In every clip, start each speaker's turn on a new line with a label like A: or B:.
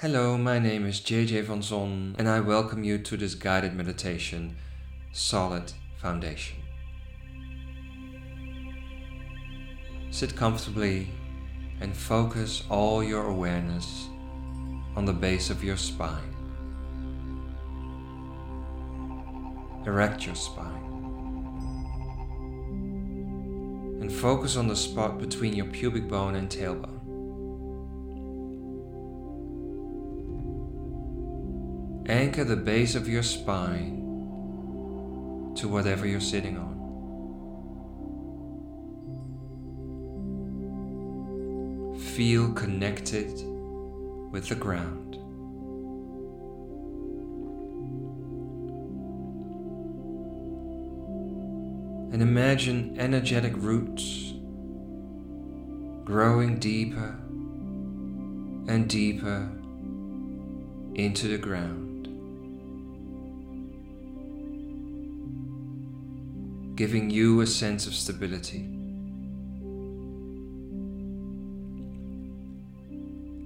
A: Hello, my name is JJ Van Zon, and I welcome you to this guided meditation, Solid Foundation. Sit comfortably and focus all your awareness on the base of your spine. Erect your spine and focus on the spot between your pubic bone and tailbone. Anchor the base of your spine to whatever you're sitting on. Feel connected with the ground. And imagine energetic roots growing deeper and deeper into the ground. Giving you a sense of stability.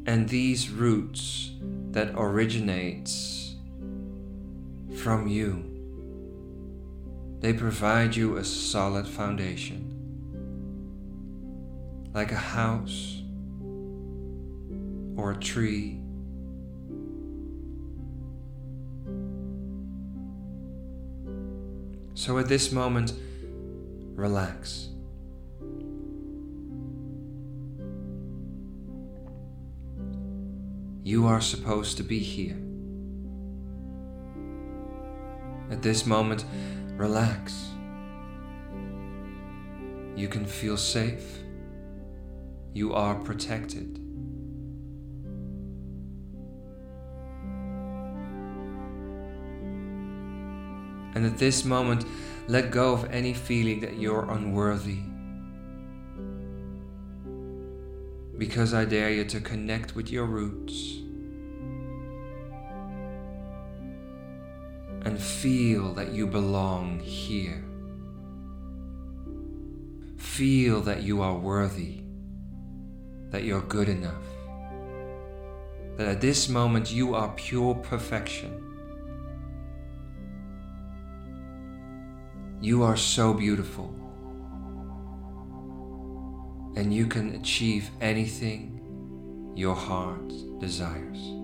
A: And these roots that originates from you, they provide you a solid foundation, like a house or a tree So at this moment, relax. You are supposed to be here. At this moment, relax. You can feel safe. You are protected. And at this moment, let go of any feeling that you're unworthy. Because I dare you to connect with your roots and feel that you belong here. Feel that you are worthy, that you're good enough, that at this moment you are pure perfection. You are so beautiful. And you can achieve anything your heart desires.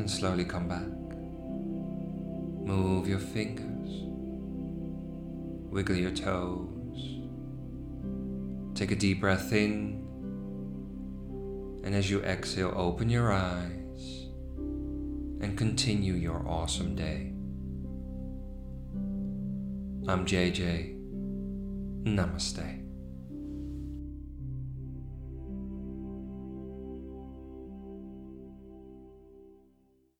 A: And slowly come back. Move your fingers, wiggle your toes, take a deep breath in, and as you exhale, open your eyes and continue your awesome day. I'm JJ. Namaste.